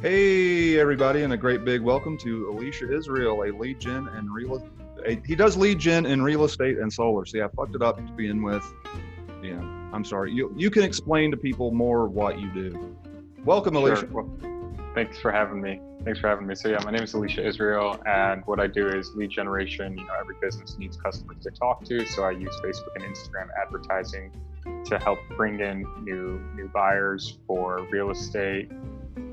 Hey, everybody, and a great big welcome to Elisha Israel, a lead gen and real. A, he does lead gen in real estate and solar. See, I fucked it up to begin with. Yeah, I'm sorry. You you can explain to people more what you do. Welcome, Sure. Elisha. Well, thanks for having me. Thanks for having me. So yeah, my name is Elisha Israel, and what I do is lead generation. You know, every business needs customers to talk to, so I use Facebook and Instagram advertising to help bring in new new buyers for real estate,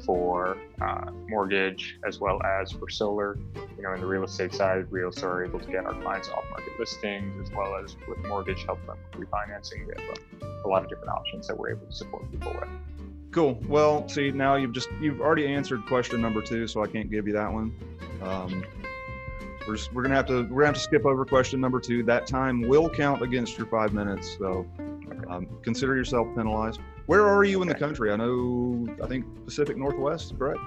for uh, mortgage, as well as for solar. You know, in the real estate side, realtors are able to get our clients off-market listings, as well as with mortgage, help them with refinancing. We have a, a lot of different options that we're able to support people with. Cool. Well, see, now you've just you've already answered question number two, so I can't give you that one. Um, we're just, we're gonna have to we're gonna have to skip over question number two. That time will count against your five minutes, so um, consider yourself penalized. Where are you in the country? I know I think Pacific Northwest, correct?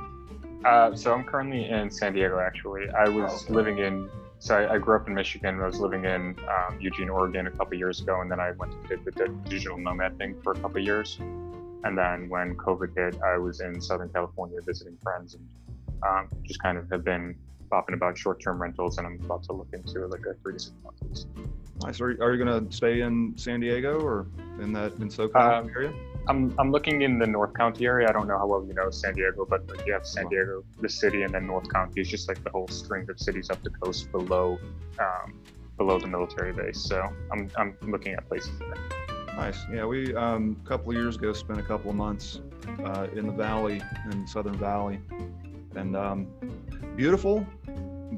Uh, so I'm currently in San Diego. Actually, I was Oh, okay. living in. So I, I grew up in Michigan. I was living in um, Eugene, Oregon, a couple years ago, and then I went to did the digital nomad thing for a couple years. And then when COVID hit, I was in Southern California visiting friends, and um, just kind of have been bopping about short-term rentals, and I'm about to look into like a three to six month lease. Nice. Are, are you gonna stay in San Diego or in that in SoCal Um, area? I'm, I'm looking in the North County area. I don't know how well you know San Diego, but like you have San Diego, the city, and then North County is just like the whole string of cities up the coast below um, below the military base. So I'm, I'm looking at places there. Nice. Yeah, we um, a couple of years ago spent a couple of months uh, in the valley, in Southern Valley, and um, beautiful.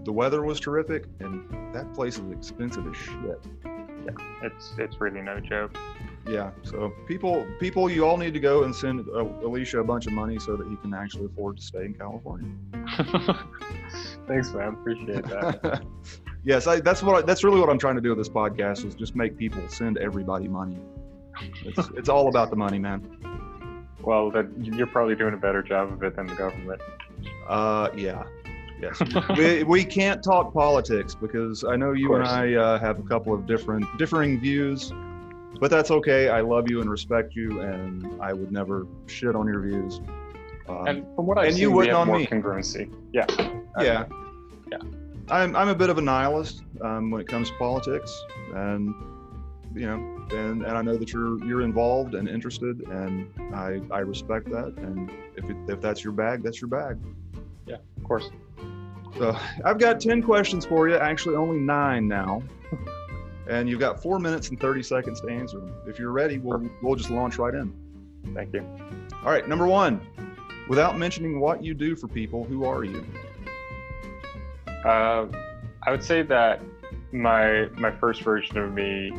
The weather was terrific, and that place is expensive as shit. Yeah, It's it's really no joke. Yeah. So people, people, you all need to go and send uh, Elisha a bunch of money so that he can actually afford to stay in California. Thanks, man. Appreciate that. yes, I, that's what I, that's really what I'm trying to do with this podcast is just make people send everybody money. It's, it's all about the money, man. well, that you're probably doing a better job of it than the government. Uh, yeah, yes. we, we can't talk politics because I know you and. I uh, have a couple of different differing views, but that's okay. I love you and respect you, and I would never shit on your views. Um, And from what I've and you we wouldn't have on more me. congruency. Yeah. yeah, yeah. I'm I'm a bit of a nihilist um, when it comes to politics, and you know, and, and I know that you're you're involved and interested, and I I respect that. And if it, if that's your bag, that's your bag. Yeah, of course. So I've got 10 questions for you, actually only nine now. And you've got four minutes and 30 seconds to answer them. If you're ready, we'll, we'll just launch right in. Thank you. All right, number one, without mentioning what you do for people, who are you? Uh, I would say that my my first version of me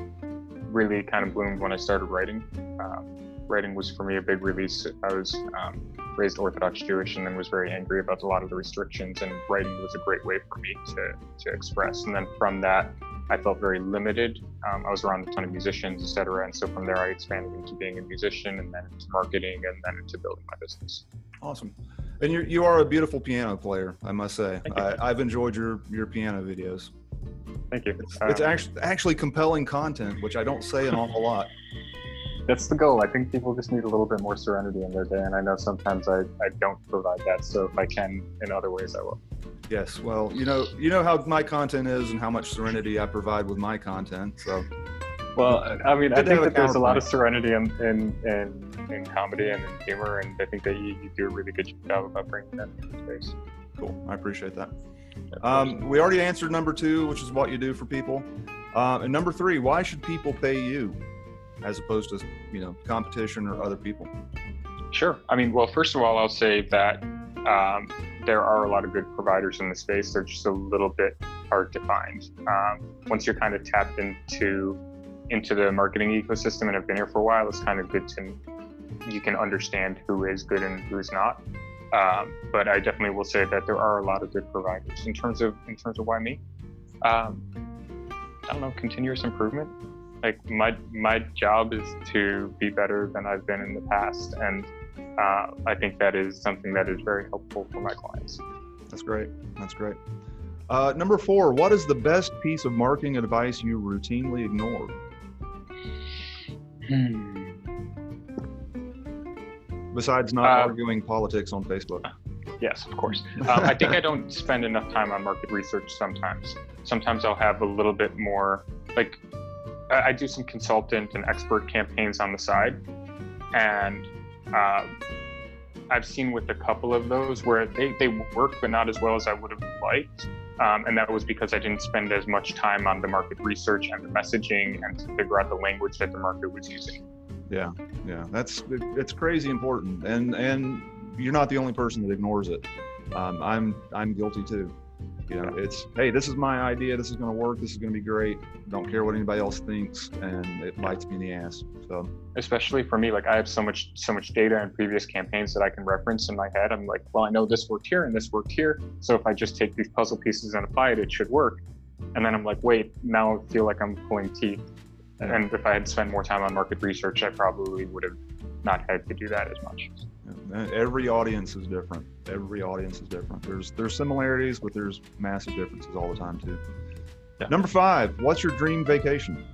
really kind of bloomed when I started writing. Um, writing was for me a big release. I was um, raised Orthodox Jewish and then was very angry about a lot of the restrictions, and writing was a great way for me to to express. And then from that, I felt very limited. Um, I was around a ton of musicians, etc. And so from there, I expanded into being a musician, and then into marketing, and then into building my business. Awesome. And you you are a beautiful piano player, I must say. I, I've enjoyed your, your piano videos. Thank you. It's, it's Um, actually, actually compelling content, which I don't say an awful lot. That's the goal. I think people just need a little bit more serenity in their day, and I know sometimes I, I don't provide that. So if I can in other ways, I will. Yes, well, you know, you know how my content is and how much serenity I provide with my content. So Well, I mean, I think that there's a lot of serenity in in, in, in comedy and in humor, and I think that you, you do a really good job about bringing that into space. cool. I appreciate that. Yeah, of course. Um, we already answered number two, which is what you do for people. Uh, and number three, why should people pay you as opposed to you know competition or other people? Sure. I mean, well, first of all, I'll say that um, there are a lot of good providers in the space. They're just a little bit hard to find. Um, once you're kind of tapped into into the marketing ecosystem and have been here for a while, it's kind of good to you can understand who is good and who's not. Um, but I definitely will say that there are a lot of good providers in terms of in terms of why me. Um, I don't know, continuous improvement. Like my my job is to be better than I've been in the past, and uh, I think that is something that is very helpful for my clients. That's great. That's great. Uh, number four, what is the best piece of marketing advice you routinely ignore? Hmm. Besides not Uh, arguing politics on Facebook. Yes, of course. Um, I think I don't spend enough time on market research sometimes. Sometimes I'll have a little bit more, like, I, do some consultant and expert campaigns on the side. And uh, I've seen with a couple of those where they, they work, but not as well as I would have liked. Um, and that was because I didn't spend as much time on the market research and the messaging and to figure out the language that the market was using. Yeah, yeah, that's it's crazy important, and and you're not the only person that ignores it. Um, I'm I'm guilty too. You know, it's hey, this is my idea. This is going to work. This is going to be great. Don't care what anybody else thinks, and it bites me in the ass. So, especially for me, like I have so much so much data in previous campaigns that I can reference in my head. I'm like, well, I know this worked here and this worked here. So if I just take these puzzle pieces and apply it, it should work. And then I'm like, wait, now I feel like I'm pulling teeth. And if I had spent more time on market research, I probably would have not had to do that as much. Every audience is different. Every audience is different. There's there's similarities, but there's massive differences all the time too. Yeah. Number five, what's your dream vacation?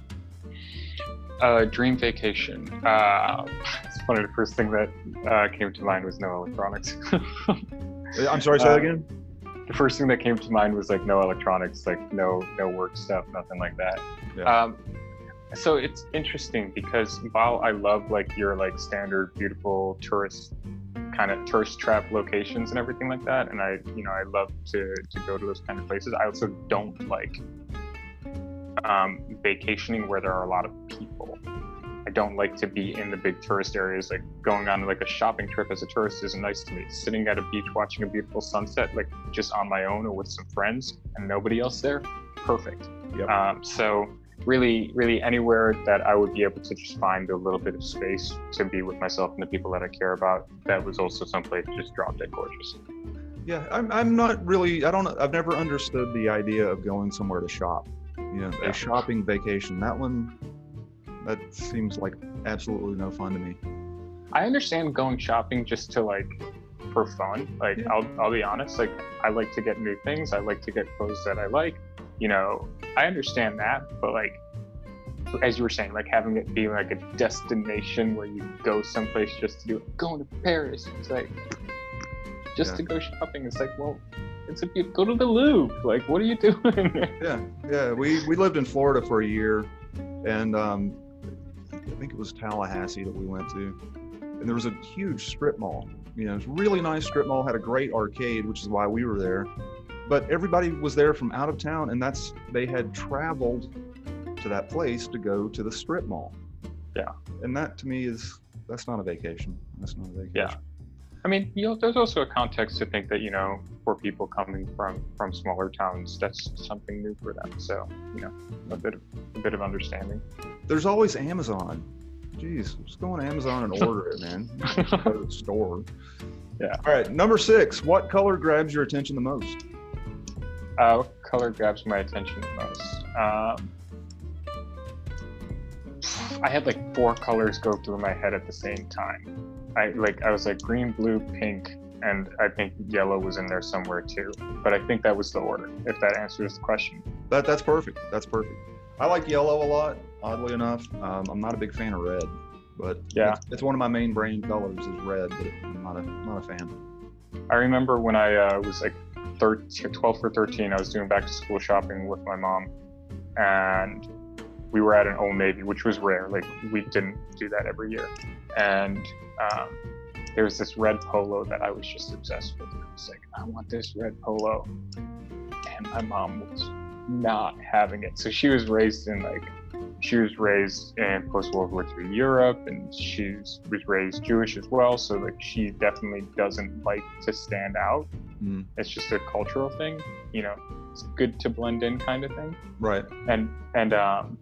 Uh, dream vacation. Uh, it's funny. The first thing that uh, came to mind was no electronics. I'm sorry. Say that uh, again. The first thing that came to mind was like no electronics, like no no work stuff, nothing like that. Yeah. Um, so it's interesting because while I love like your like standard beautiful tourist kind of tourist trap locations and everything like that, and I you know I love to to go to those kind of places. I also don't like um, vacationing where there are a lot of people. I don't like to be in the big tourist areas. Like going on like a shopping trip as a tourist isn't nice to me. Sitting at a beach watching a beautiful sunset, like just on my own or with some friends and nobody else there, perfect. Yep. Um, so really, really anywhere that I would be able to just find a little bit of space to be with myself and the people that I care about. That was also someplace just drop dead gorgeous. Yeah, I'm, I'm not really, I don't, I've never understood the idea of going somewhere to shop. You know, yeah. a shopping vacation. That one, that seems like absolutely no fun to me. I understand going shopping just to like for fun. Like yeah. I'll I'll be honest, like I like to get new things. I like to get clothes that I like you know, I understand that, but like, as you were saying, like having it be like a destination where you go someplace just to do it, going to Paris. It's like just yeah. to go shopping. It's like, well, it's a go to the Louvre. Like, what are you doing? yeah, yeah. We we lived in Florida for a year, and um, I think it was Tallahassee that we went to, and there was a huge strip mall. You know, it was really nice strip mall. Had a great arcade, which is why we were there but everybody was there from out of town and that's they had traveled to that place to go to the strip mall. Yeah. And that to me is that's not a vacation. That's not a vacation. Yeah. I mean you know there's also a context to think that you know for people coming from from smaller towns that's something new for them. So you know a bit of a bit of understanding. There's always amazon. Jeez just go on amazon and order it man. Go to the store. Yeah. All right number six what color grabs your attention the most uh, what color grabs my attention the most? Um, I had like four colors go through my head at the same time. I like I was like green, blue, pink, and I think yellow was in there somewhere too. But I think that was the order. If that answers the question. That that's perfect. That's perfect. I like yellow a lot. Oddly enough, um, I'm not a big fan of red, but yeah, it's, it's, one of my main brain colors is red. But I'm not a not a fan. I remember when I uh, was like 13, 12 or 13, I was doing back to school shopping with my mom, and we were at an Old Navy, which was rare. Like we didn't do that every year, and um, there was this red polo that I was just obsessed with. I was like, I want this red polo, and my mom was not having it. So she was raised in like she was raised in post World War II Europe, and she was raised Jewish as well. So like she definitely doesn't like to stand out. Mm. It's just a cultural thing, you know. It's good to blend in, kind of thing. Right. And and um,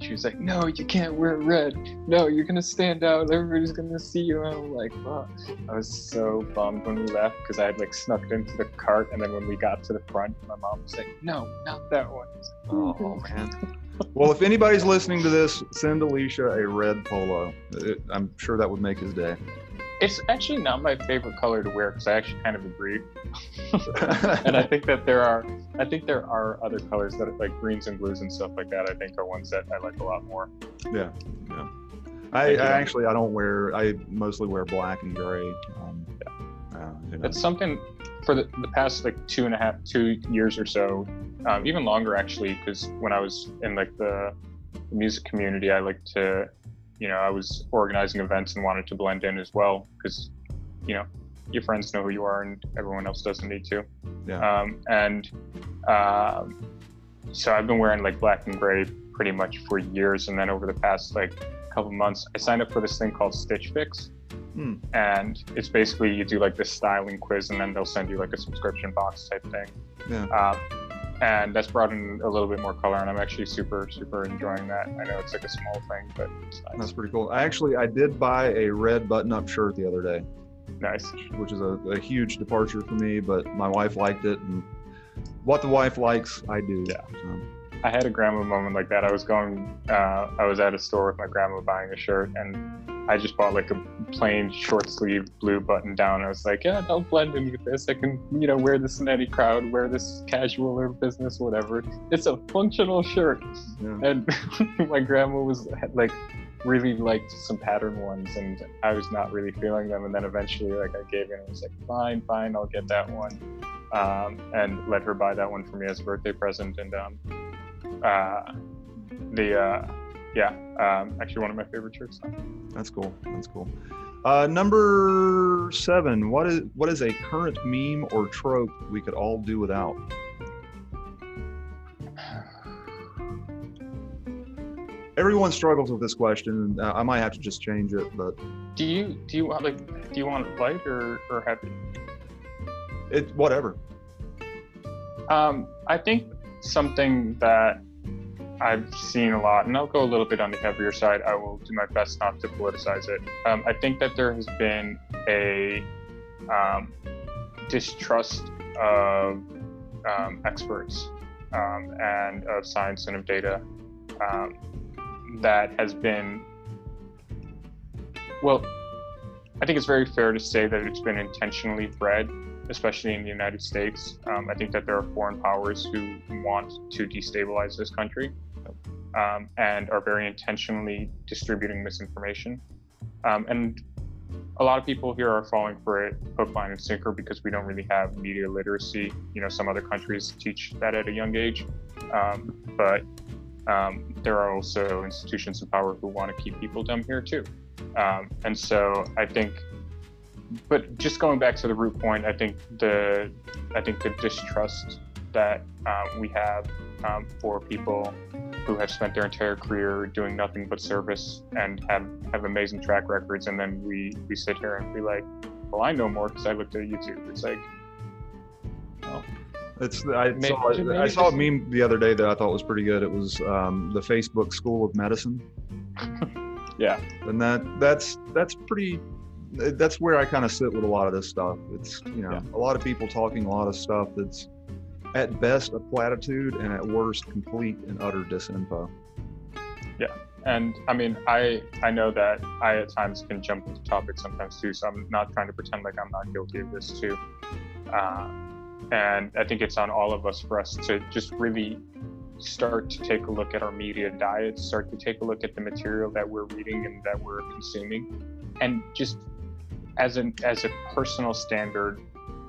she was like, "No, you can't wear red. No, you're gonna stand out. Everybody's gonna see you." And I'm like, "Fuck!" I was so bummed when we left because I had like snuck into the cart, and then when we got to the front, my mom was like, "No, not that one." Like, oh man. well, if anybody's listening to this, send Elisha a red polo. It, I'm sure that would make his day. It's actually not my favorite color to wear because I actually kind of agree. and I think that there are, I think there are other colors that like greens and blues and stuff like that. I think are ones that I like a lot more. Yeah, yeah. I, I actually I don't wear. I mostly wear black and gray. Um, yeah. Uh, you know. It's something for the, the past like two and a half, two years or so, um, even longer actually, because when I was in like the, music community, I like to, you know, I was organizing events and wanted to blend in as well, because, you know, your friends know who you are and everyone else doesn't need to. Yeah. Um, and um, so I've been wearing like black and gray pretty much for years, and then over the past like couple months, I signed up for this thing called Stitch Fix. Hmm. And it's basically you do like this styling quiz, and then they'll send you like a subscription box type thing. Yeah. Um, and that's brought in a little bit more color, and I'm actually super, super enjoying that. I know it's like a small thing, but it's nice. That's pretty cool. I actually I did buy a red button-up shirt the other day, nice. which is a, a huge departure for me, but my wife liked it, and what the wife likes, I do. Yeah. So, I had a grandma moment like that. I was going, uh, I was at a store with my grandma buying a shirt, and I just bought like a plain short sleeve blue button down. I was like, yeah, I'll blend in with this. I can, you know, wear this in any crowd, wear this casual or business, whatever. It's a functional shirt. yeah. And my grandma was like, really liked some pattern ones, and I was not really feeling them. And then eventually, like, I gave in and was like, fine, fine, I'll get that one. Um, and let her buy that one for me as a birthday present. And um, uh, the uh, yeah, um, actually one of my favorite shirts. That's cool. That's cool. Uh, number seven. What is what is a current meme or trope we could all do without? Everyone struggles with this question. Uh, I might have to just change it, but Do you do you want like do you want light or or heavy? it whatever. Um, I think something that I've seen a lot, and I'll go a little bit on the heavier side. I will do my best not to politicize it. Um, I think that there has been a um, distrust of um, experts um, and of science and of data um, that has been, well, I think it's very fair to say that it's been intentionally bred especially in the United States. Um, I think that there are foreign powers who want to destabilize this country um, and are very intentionally distributing misinformation. Um, and a lot of people here are falling for it hook, line, and sinker because we don't really have media literacy. You know, some other countries teach that at a young age, um, but um, there are also institutions of power who want to keep people dumb here too. Um, and so I think but just going back to the root point, I think the I think the distrust that um, we have um, for people who have spent their entire career doing nothing but service and have have amazing track records, and then we we sit here and be like, well, I know more because I looked at YouTube. It's like, well, It's I Maybe- saw, maybe I saw a meme the other day that I thought was pretty good. It was um, the Facebook School of Medicine, yeah, and that that's that's pretty. That's where I kind of sit with a lot of this stuff. It's you know Yeah. a lot of people talking a lot of stuff that's at best a platitude and at worst complete and utter disinfo. Yeah. And I mean, I I know that I at times can jump into topics sometimes too, so I'm not trying to pretend like I'm not guilty of this too. Uh, and I think it's on all of us for us to just really start to take a look at our media diet, start to take a look at the material that we're reading and that we're consuming, and just as an as a personal standard,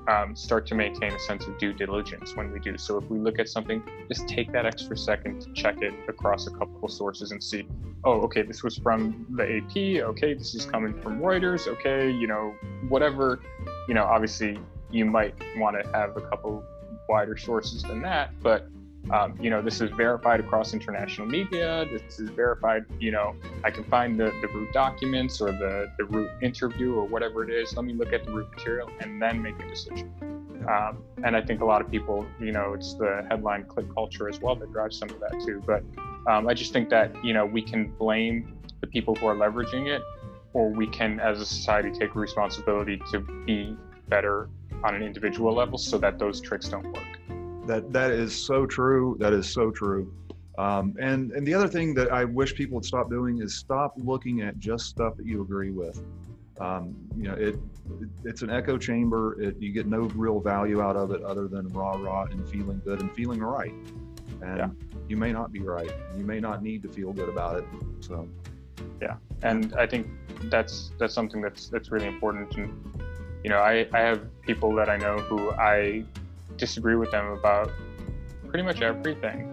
um, start to maintain a sense of due diligence when we do. So if we look at something, just take that extra second to check it across a couple sources and see, oh, okay, this was from the AP. Okay, this is coming from Reuters. Okay, you know, whatever. You know, obviously you might want to have a couple wider sources than that, but um, you know, this is verified across international media. This is verified, you know, I can find the, the root documents or the, the root interview or whatever it is. Let me look at the root material and then make a decision. Um, and I think a lot of people, you know, it's the headline click culture as well that drives some of that too. But um, I just think that, you know, we can blame the people who are leveraging it, or we can, as a society, take responsibility to be better on an individual level so that those tricks don't work. That that is so true. That is so true. Um, and and the other thing that I wish people would stop doing is stop looking at just stuff that you agree with. Um, you know, it, it it's an echo chamber. It, you get no real value out of it other than rah rah and feeling good and feeling right. And Yeah. you may not be right. You may not need to feel good about it. So yeah, and I think that's that's something that's that's really important. And you know, I, I have people that I know who I disagree with them about pretty much everything,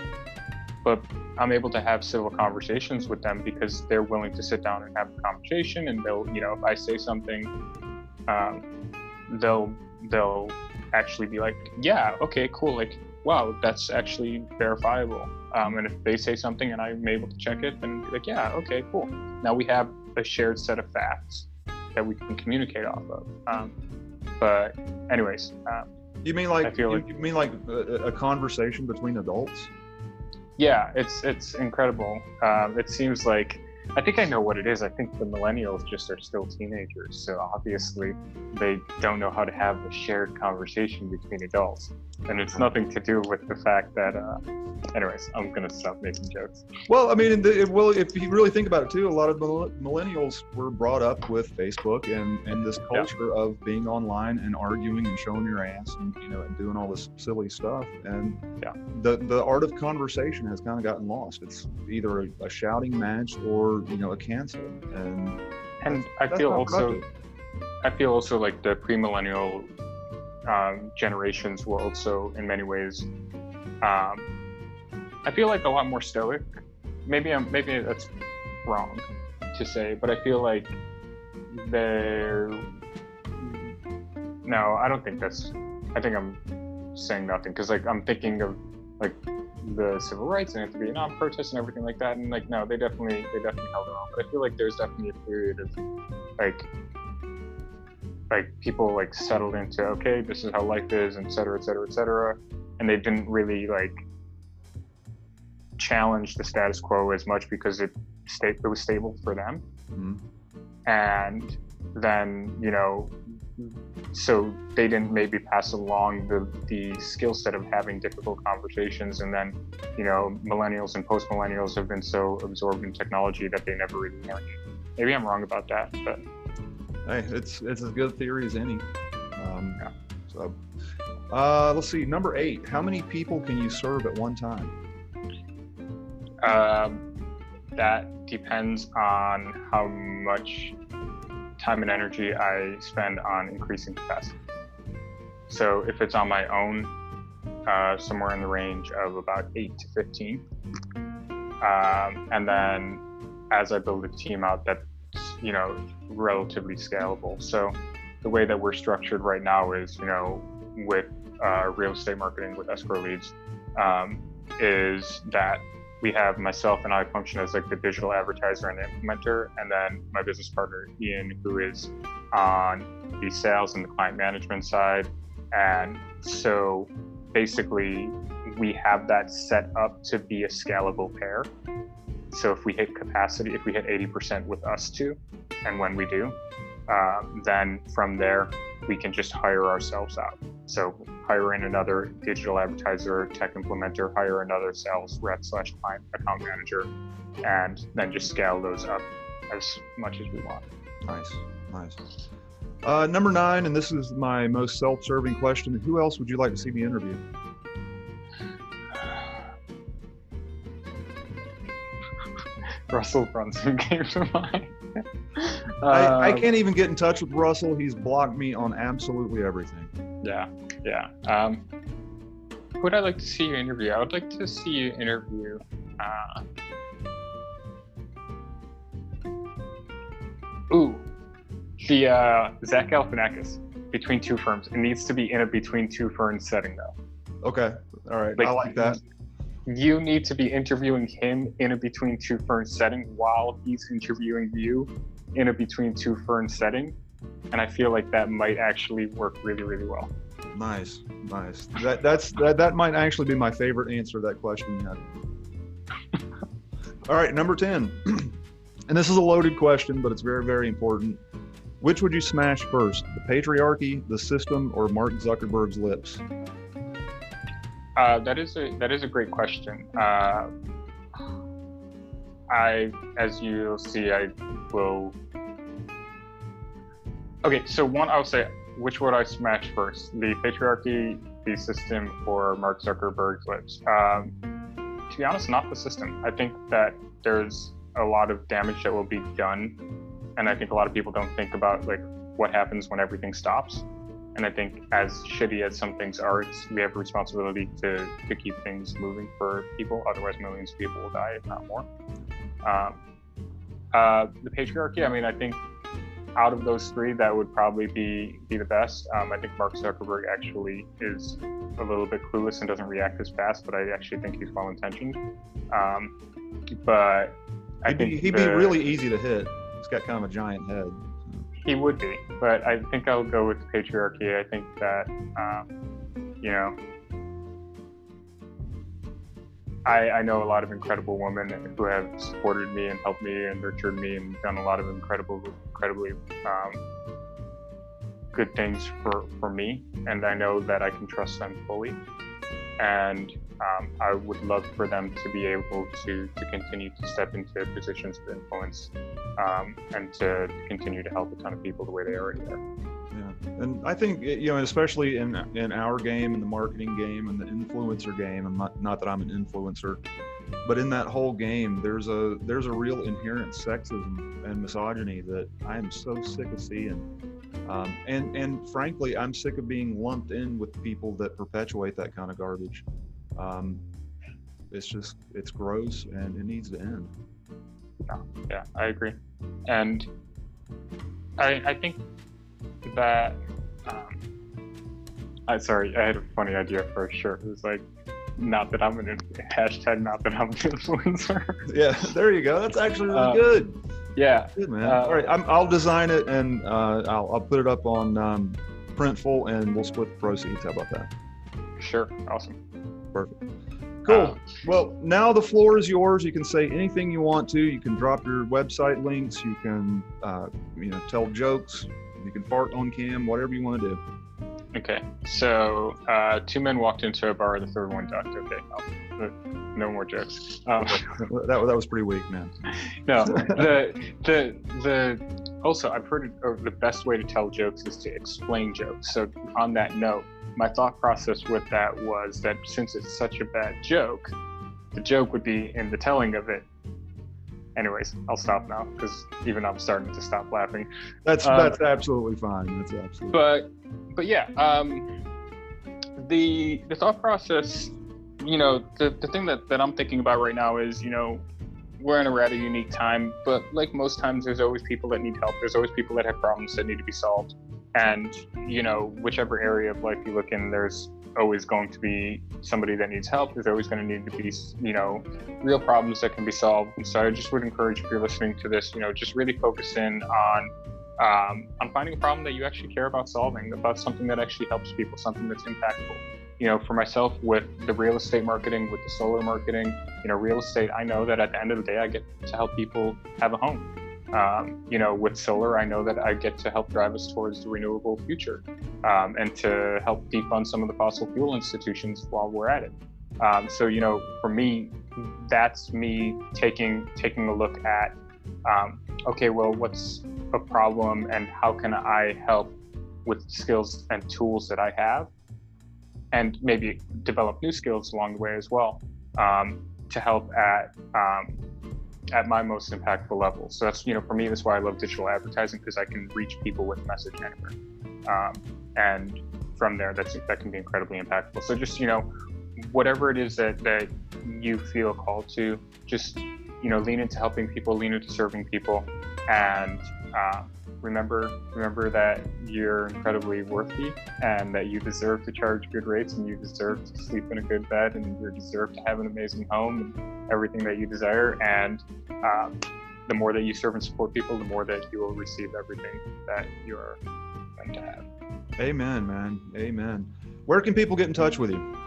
but I'm able to have civil conversations with them because they're willing to sit down and have a conversation. And they'll, you know, if I say something, um, they'll they'll actually be like, yeah, okay, cool, like, wow, that's actually verifiable. Um, and if they say something and I'm able to check it, then like, yeah, okay, cool. Now we have a shared set of facts that we can communicate off of. Um, but, anyways, um, You mean like, you, like- you mean like a, a conversation between adults? yeah, it's it's incredible. Um, it seems like I think I know what it is. I think the millennials just are still teenagers, so obviously they don't know how to have a shared conversation between adults, and it's nothing to do with the fact that. Uh, anyways, I'm gonna stop making jokes. Well, I mean, the, it- well, if you really think about it too, a lot of millennials were brought up with Facebook and, and this Yeah. culture of being online and arguing and showing your ass and you know and doing all this silly stuff. And Yeah. the the art of conversation has kind of gotten lost. It's either a, a shouting match or you know a cancel. And And I feel also, productive. I feel also like the premillennial um, generations will also, in many ways, um, I feel like a lot more stoic. Maybe I'm, maybe that's wrong to say, but I feel like they're. No, I don't think that's. I think I'm saying nothing because like I'm thinking of like the civil rights and it to be and everything like that, and like no, they definitely they definitely held it on. But I feel like there's definitely a period of like like people like settled into okay this is how life is et cetera et cetera et cetera and they didn't really like challenge the status quo as much because it sta- it was stable for them Mhm. and then you know so they didn't maybe pass along the the skill set of having difficult conversations and then you know millennials and post millennials have been so absorbed in technology that they never really learned maybe i'm wrong about that but hey, it's it's as good a theory as any. Um, Yeah. So, uh, let's see. Number eight. How many people can you serve at one time? Um, that depends on how much time and energy I spend on increasing capacity. So if it's on my own, uh, somewhere in the range of about eight to 15. Um, and then as I build a team out, that's, you know, relatively scalable. So the way that we're structured right now is, you know, with uh, real estate marketing with escrow leads, um, is that we have myself and I function as like the digital advertiser and implementer, and then my business partner Ian, who is on the sales and the client management side. And so basically, we have that set up to be a scalable pair. So if we hit capacity, if we hit 80% with us two, and when we do, um, then from there we can just hire ourselves out. So hire in another digital advertiser, tech implementer, hire another sales rep slash client account manager, and then just scale those up as much as we want. Nice, nice. Uh, number nine, and this is my most self-serving question. Who else would you like to see me interview? Russell Brunson came to mind. I, I Um, can't even get in touch with Russell. He's blocked me on absolutely everything. Yeah, yeah. Um, would I like to see you interview? I would like to see you interview. Uh, ooh, the uh, Zach Galifianakis between two ferns. It needs to be in a between two ferns setting though. Okay, all right, I like that. You need to be interviewing him in a between two ferns setting while he's interviewing you in a between two ferns setting. And I feel like that might actually work really, really well. Nice, nice. That that's that, that might actually be my favorite answer to that question yet. All right, number ten, and this is a loaded question, but it's very very important. Which would you smash first, the patriarchy, the system, or Mark Zuckerberg's lips? Uh, that is a that is a great question. Uh, I, as you'll see, I will. Okay, so one, I'll say, which would I smash first? The patriarchy, the system, or Mark Zuckerberg's lips? Um, to be honest, not the system. I think that there's a lot of damage that will be done, and I think a lot of people don't think about like what happens when everything stops. And I think as shitty as some things are, we have a responsibility to, to keep things moving for people. Otherwise, millions of people will die, if not more. Um, uh, the patriarchy, I mean, I think out of those three, that would probably be be the best. Um, I think Mark Zuckerberg actually is a little bit clueless and doesn't react as fast, but I actually think he's well intentioned. Um, but I he'd think be, he'd the, be really easy to hit. He's got kind of a giant head. He would be, but I think I'll go with patriarchy. I think that um, you know. I, I know a lot of incredible women who have supported me and helped me and nurtured me and done a lot of incredible, incredibly um, good things for, for me. And I know that I can trust them fully. And um, I would love for them to be able to, to continue to step into positions of influence um, and to continue to help a ton of people the way they already are. Yeah, and I think you know, especially in in our game, in the marketing game, and the influencer game. I'm not not that I'm an influencer, but in that whole game, there's a there's a real inherent sexism and misogyny that I am so sick of seeing. Um, and and frankly, I'm sick of being lumped in with people that perpetuate that kind of garbage. Um, it's just it's gross and it needs to end. Yeah, yeah, I agree, and I I think that um, I sorry, I had a funny idea for a shirt. It was like, not that I'm an hashtag, not that I'm an influencer. Yeah, there you go. That's actually really Uh, good. yeah, Good man. uh, All right, I'm, I'll design it and uh, I'll, I'll put it up on um, Printful and we'll split the proceeds. How about that? sure, awesome. Perfect. Cool. Uh, Well, now the floor is yours. You can say anything you want to. You can drop your website links. You can, uh, you know, tell jokes. You can fart on cam. Whatever you want to do. Okay, so uh, two men walked into a bar. The third one ducked. Okay, I'll, no more jokes. Um, That, that was pretty weak, man. no, the the the also I've heard the best way to tell jokes is to explain jokes. So on that note, my thought process with that was that since it's such a bad joke, the joke would be in the telling of it. Anyways, I'll stop now because even I'm starting to stop laughing. That's Uh, that's absolutely fine. That's absolutely. but but yeah um the the thought process you know the, the thing that, that i'm thinking about right now is you know we're in a rather unique time but like most times there's always people that need help there's always people that have problems that need to be solved and you know whichever area of life you look in there's always going to be somebody that needs help there's always going to need to be you know real problems that can be solved and so i just would encourage if you're listening to this you know just really focus in on um, on finding a problem that you actually care about solving, about something that actually helps people, something that's impactful. You know, for myself, with the real estate marketing, with the solar marketing, you know, real estate, I know that at the end of the day, I get to help people have a home. Um, you know, with solar, I know that I get to help drive us towards the renewable future um, and to help defund some of the fossil fuel institutions while we're at it. Um, so, you know, for me, that's me taking taking a look at, um, okay, well, what's a problem and how can I help with skills and tools that I have, and maybe develop new skills along the way as well um, to help at um, at my most impactful level. So that's you know for me that's why I love digital advertising because I can reach people with a message anywhere, um, and from there that's that can be incredibly impactful. So just you know whatever it is that that you feel called to, just you know lean into helping people, lean into serving people, and uh, remember remember that you're incredibly worthy and that you deserve to charge good rates and you deserve to sleep in a good bed and you deserve to have an amazing home and everything that you desire and um, the more that you serve and support people the more that you will receive everything that you're meant to have Amen, man. Amen. Where can people get in touch with you?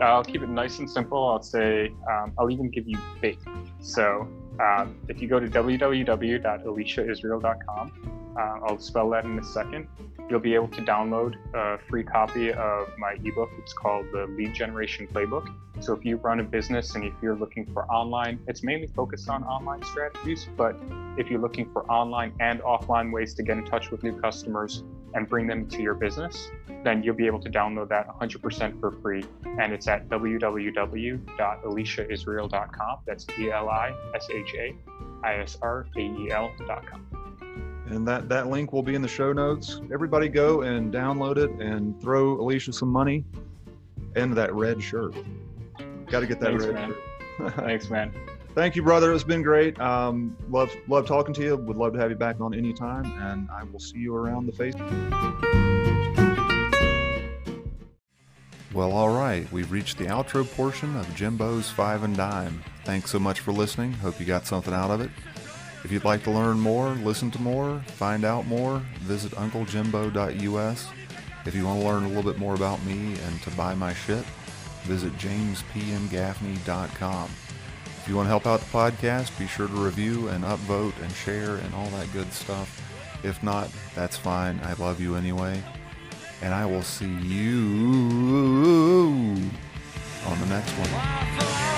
I'll keep it nice and simple. I'll say, um, I'll even give you faith. So um, if you go to www.elishaisrael.com, uh, I'll spell that in a second. You'll be able to download a free copy of my ebook. It's called the Lead Generation Playbook. So if you run a business and if you're looking for online, it's mainly focused on online strategies. But if you're looking for online and offline ways to get in touch with new customers and bring them to your business, then you'll be able to download that 100% for free. And it's at www.elishaisrael.com. That's E L I S H A I S R A E L.com. and that that link will be in the show notes. Everybody go and download it and throw Elisha some money and that red shirt. Got to get that Thanks, red man. shirt. Thanks, man. Thank you, brother. It's been great. Um, love love talking to you. Would love to have you back on anytime, and I will see you around the face. Well, all right. We've reached the outro portion of Jimbo's Five and Dime. Thanks so much for listening. Hope you got something out of it. If you'd like to learn more, listen to more, find out more, visit UncleJimbo.us. If you want to learn a little bit more about me and to buy my shit, visit jamespmgaffney.com. If you want to help out the podcast, be sure to review and upvote and share and all that good stuff. If not, that's fine. I love you anyway. And I will see you on the next one.